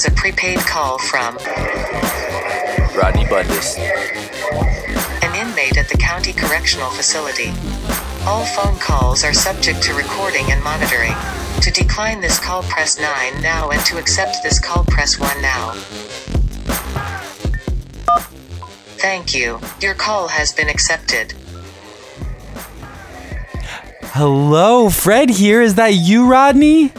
is a prepaid call from Rodney Bundus. an inmate at the county correctional facility. All phone calls are subject to recording and monitoring. To decline this call, press 9 now, and to accept this call, press 1 now. Thank you. Your call has been accepted. Hello, Fred here. Is that you, Rodney?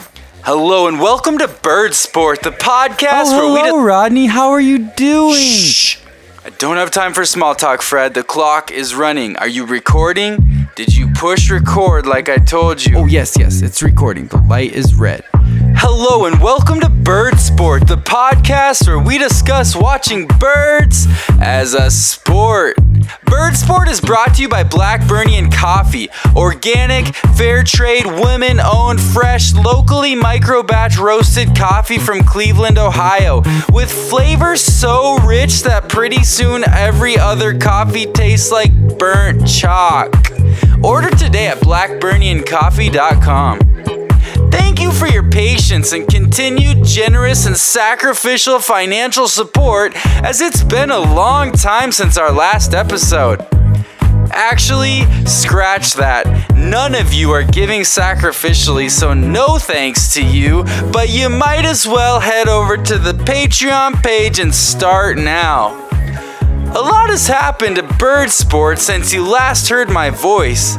Hello and welcome to Bird Sport, the podcast Oh, where we. hello, Rodney. How are you doing? Shh! I don't have time for small talk, Fred. The clock is running. Are you recording? Did you push record like I told you? Oh, yes, yes. It's recording. The light is red. Hello and welcome to Bird Sport, the podcast where we discuss watching birds as a sport. Bird Sport is brought to you by Blackburnian Coffee, organic, fair trade, women owned, fresh, locally micro batch roasted coffee from Cleveland, Ohio, with flavors so rich that pretty soon every other coffee tastes like burnt chalk. Order today at blackburniancoffee.com. Thank you for your patience and continued generous and sacrificial financial support as it's been a long time since our last episode. Actually, scratch that. None of you are giving sacrificially, so no thanks to you, but you might as well head over to the Patreon page and start now. A lot has happened to bird sports since you last heard my voice.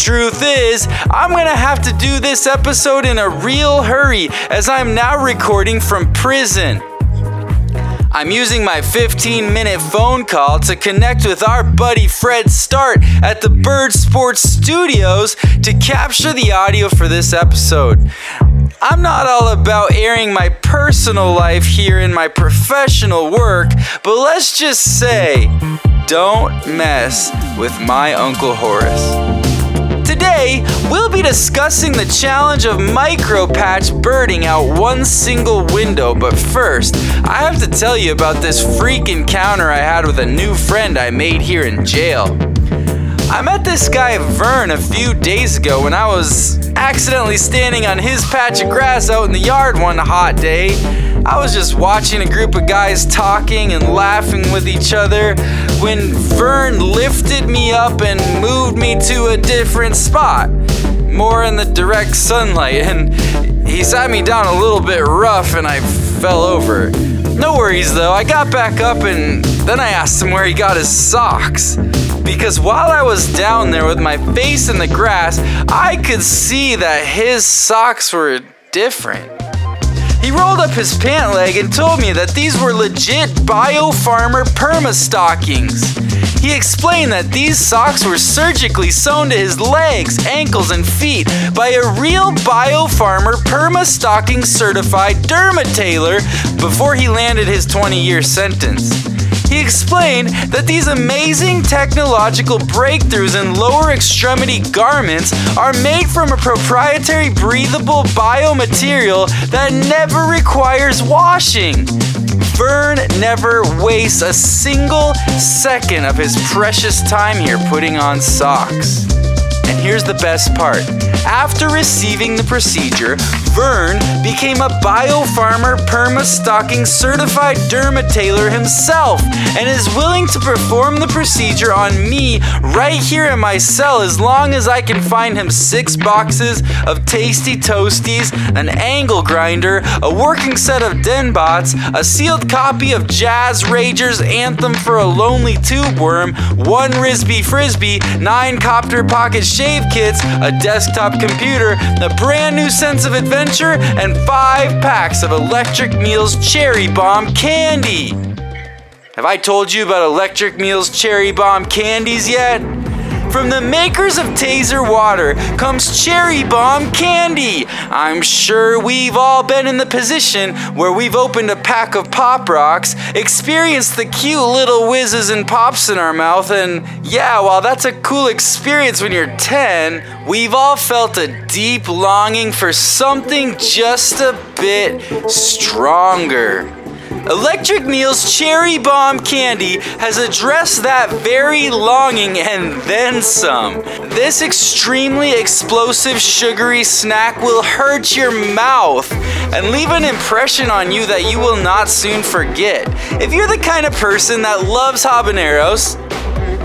Truth is, I'm gonna have to do this episode in a real hurry as I'm now recording from prison. I'm using my 15 minute phone call to connect with our buddy Fred Start at the Bird Sports Studios to capture the audio for this episode. I'm not all about airing my personal life here in my professional work, but let's just say, don't mess with my Uncle Horace. Today, we'll be discussing the challenge of micropatch birding out one single window. But first, I have to tell you about this freak encounter I had with a new friend I made here in jail. I met this guy Vern a few days ago when I was accidentally standing on his patch of grass out in the yard one hot day. I was just watching a group of guys talking and laughing with each other when Vern lifted me up and moved me to a different spot, more in the direct sunlight, and he sat me down a little bit rough and I fell over. No worries though, I got back up and then I asked him where he got his socks. Because while I was down there with my face in the grass, I could see that his socks were different. He rolled up his pant leg and told me that these were legit BioFarmer Perma stockings. He explained that these socks were surgically sewn to his legs, ankles, and feet by a real BioFarmer Perma stocking certified dermatailor before he landed his 20 year sentence. He explained that these amazing technological breakthroughs in lower extremity garments are made from a proprietary breathable biomaterial that never requires washing. Vern never wastes a single second of his precious time here putting on socks. And here's the best part. After receiving the procedure, Vern became a BioFarmer Perma Stocking certified dermatailor himself and is willing to perform the procedure on me right here in my cell as long as I can find him six boxes of tasty toasties, an angle grinder, a working set of Denbots, a sealed copy of Jazz Rager's Anthem for a Lonely Tube Worm, one Risby Frisbee, nine Copter Pocket Shave Kits, a desktop computer, a brand new sense of adventure, and five packs of Electric Meals Cherry Bomb candy. Have I told you about Electric Meals Cherry Bomb candies yet? From the makers of Taser Water comes Cherry Bomb Candy. I'm sure we've all been in the position where we've opened a pack of Pop Rocks, experienced the cute little whizzes and pops in our mouth, and yeah, while that's a cool experience when you're 10, we've all felt a deep longing for something just a bit stronger. Electric Meals Cherry Bomb Candy has addressed that very longing and then some. This extremely explosive sugary snack will hurt your mouth and leave an impression on you that you will not soon forget. If you're the kind of person that loves habaneros,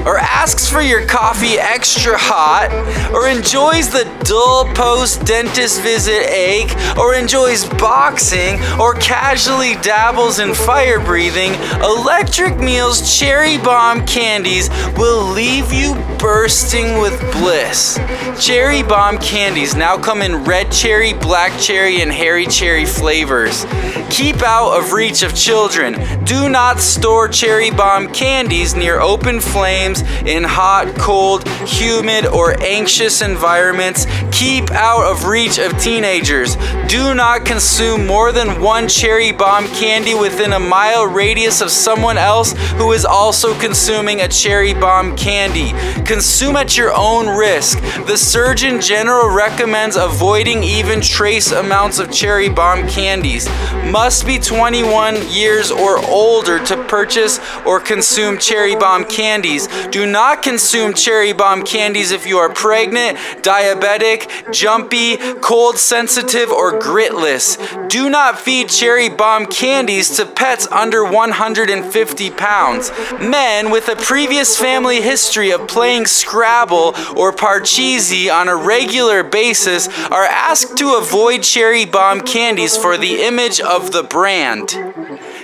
or asks for your coffee extra hot, or enjoys the dull post dentist visit ache, or enjoys boxing, or casually dabbles in fire breathing, Electric Meals Cherry Bomb candies will leave you bursting with bliss. Cherry Bomb candies now come in red cherry, black cherry, and hairy cherry flavors. Keep out of reach of children. Do not store cherry bomb candies near open flames in hot, cold, humid, or anxious environments. Keep out of reach of teenagers. Do not consume more than one cherry bomb candy within a mile radius of someone else who is also consuming a cherry bomb candy. Consume at your own risk. The Surgeon General recommends avoiding even trace amounts of cherry bomb candies. Must be 21 years or older to purchase or consume cherry bomb candies. Do not consume cherry bomb candies if you are pregnant, diabetic, jumpy, cold sensitive, or gritless. Do not feed cherry bomb candies to pets under 150 pounds. Men with a previous family history of playing Scrabble or Parcheesi on a regular basis are asked to avoid cherry bomb candies for the image of the brand.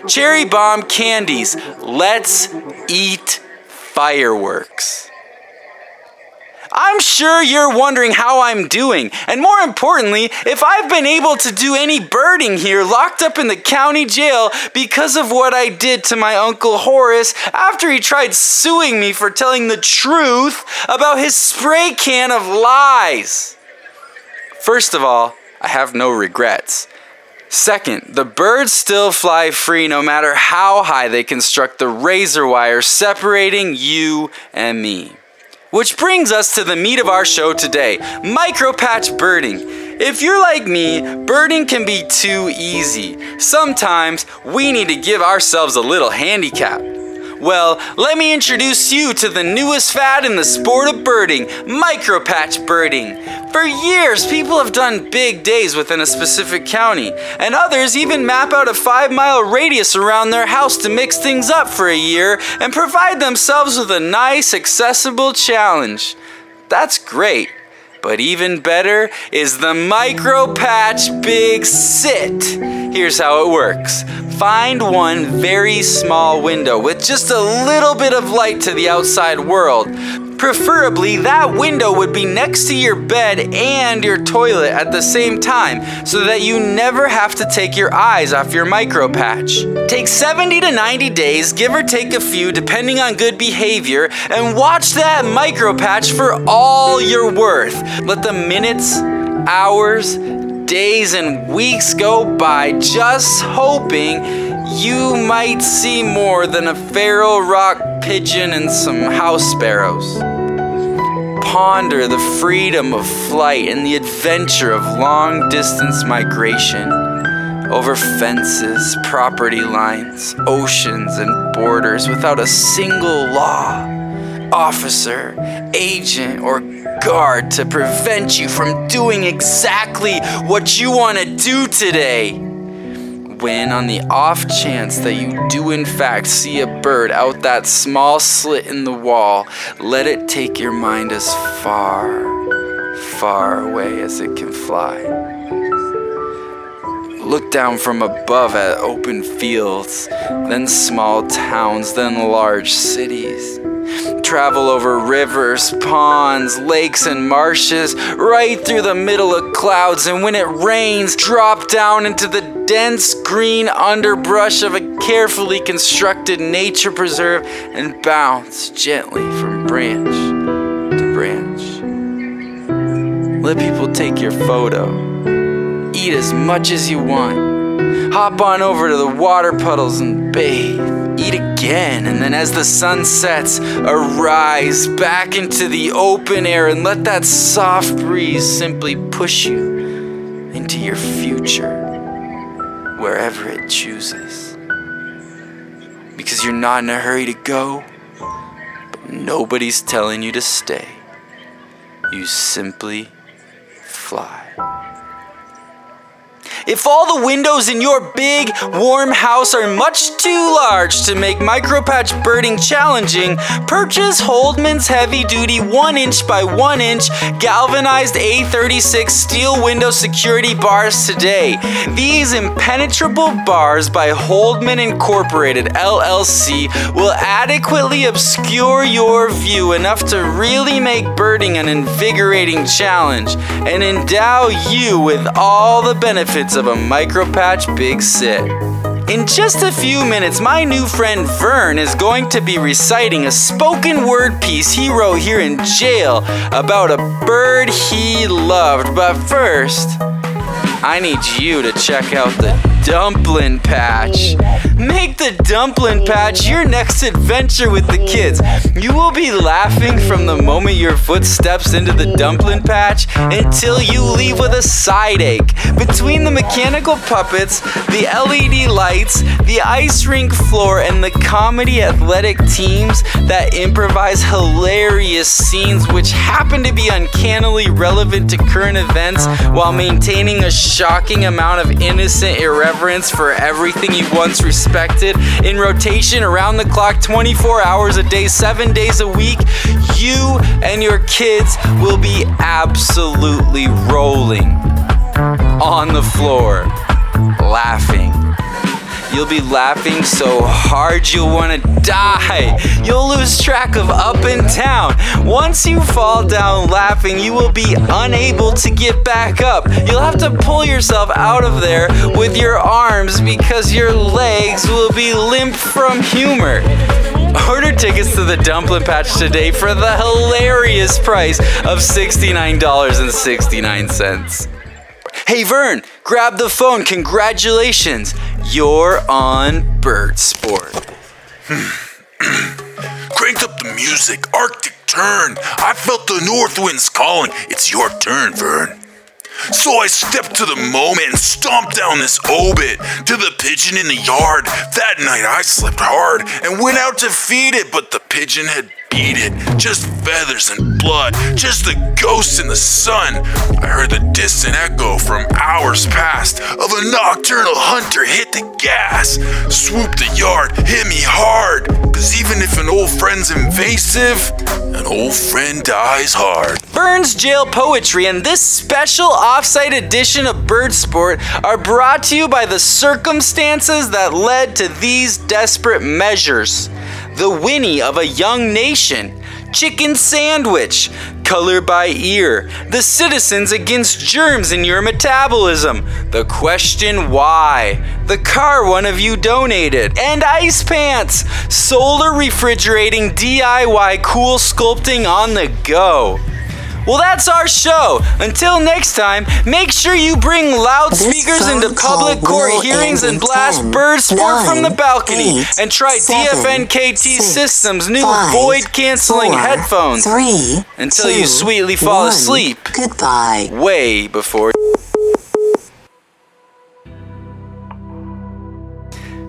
Cherry bomb candies. Let's eat fireworks. I'm sure you're wondering how I'm doing, and more importantly, if I've been able to do any birding here locked up in the county jail because of what I did to my Uncle Horace after he tried suing me for telling the truth about his spray can of lies. First of all, I have no regrets. Second, the birds still fly free no matter how high they construct the razor wire separating you and me. Which brings us to the meat of our show today micropatch birding. If you're like me, birding can be too easy. Sometimes we need to give ourselves a little handicap. Well, let me introduce you to the newest fad in the sport of birding micropatch birding. For years, people have done big days within a specific county, and others even map out a five mile radius around their house to mix things up for a year and provide themselves with a nice, accessible challenge. That's great. But even better is the Micro Patch Big Sit. Here's how it works find one very small window with just a little bit of light to the outside world. Preferably, that window would be next to your bed and your toilet at the same time so that you never have to take your eyes off your micro patch. Take 70 to 90 days, give or take a few depending on good behavior, and watch that micro patch for all you're worth. Let the minutes, hours, days, and weeks go by just hoping you might see more than a feral rock pigeon and some house sparrows. Ponder the freedom of flight and the adventure of long distance migration over fences, property lines, oceans, and borders without a single law, officer, agent, or guard to prevent you from doing exactly what you want to do today when, on the off chance that you do in fact see a bird out that small slit in the wall, let it take your mind as far, far away as it can fly. Look down from above at open fields, then small towns, then large cities. Travel over rivers, ponds, lakes, and marshes, right through the middle of clouds, and when it rains, drop down into the dense green underbrush of a carefully constructed nature preserve and bounce gently from branch to branch. Let people take your photo. Eat as much as you want. Hop on over to the water puddles and bathe eat again, and then as the sun sets, arise back into the open air and let that soft breeze simply push you into your future, wherever it chooses. because you're not in a hurry to go, but nobody's telling you to stay. You simply fly. If all the windows in your big, warm house are much too large to make micropatch birding challenging, purchase Holdman's heavy duty 1 inch by 1 inch galvanized A36 steel window security bars today. These impenetrable bars by Holdman Incorporated LLC will adequately obscure your view enough to really make birding an invigorating challenge and endow you with all the benefits of a micropatch big sit. In just a few minutes, my new friend Vern is going to be reciting a spoken word piece he wrote here in jail about a bird he loved. But first, I need you to check out the dumpling patch. Make the dumpling patch your next adventure with the kids. You will be laughing from the moment your foot steps into the dumpling patch until you leave with a side ache. Between the mechanical puppets, the LED lights, the ice rink floor, and the comedy athletic teams that improvise hilarious scenes which happen to be uncannily relevant to current events while maintaining a shocking amount of innocent irreverence for everything you once respected in rotation around the clock 24 hours a day, 7 days a week, you and your kids will be absolutely rolling on the floor laughing. You'll be laughing so hard you'll want to die. You'll lose track of up and down. Once you fall down laughing, you will be unable to get back up. You'll have to pull yourself out of there with your arms because your legs will be limp from humor. Order tickets to the Dumpling Patch today for the hilarious price of $69.69. Hey Vern, grab the phone. Congratulations. You're on Bird Sport. Crank up the music, Arctic tern. I felt the north winds calling. It's your turn, Vern. So I stepped to the moment and stomped down this obit to the pigeon in the yard. That night I slept hard and went out to feed it, but the pigeon had beat it. Just feathers and blood, just the ghosts in the sun. I heard the distant echo from hours past of a nocturnal hunter hit the gas. Swooped the yard, hit me hard. Cause even if an old friend's invasive, an old friend dies hard. Vern's Jail Poetry and this special offsite edition of Bird Sport are brought to you by the circumstances that led to these desperate measures. The Winnie of a young nation, chicken sandwich, color by ear, the citizens against germs in your metabolism, the question why, the car one of you donated, and ice pants, solar refrigerating DIY cool sculpting on the go. Well, that's our show. Until next time, make sure you bring loudspeakers phone into public court hearings and blast 10, bird sport from the balcony 8, and try 7, DFNKT 6, Systems' new 5, void canceling headphones 3, until you sweetly fall 1. asleep. Goodbye. way before.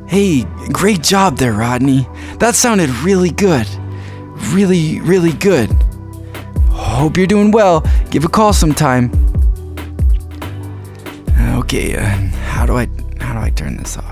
Hey, great job there, Rodney. That sounded really good. Really, really good. Hope you're doing well. Give a call sometime. Okay, uh, how do I how do I turn this off?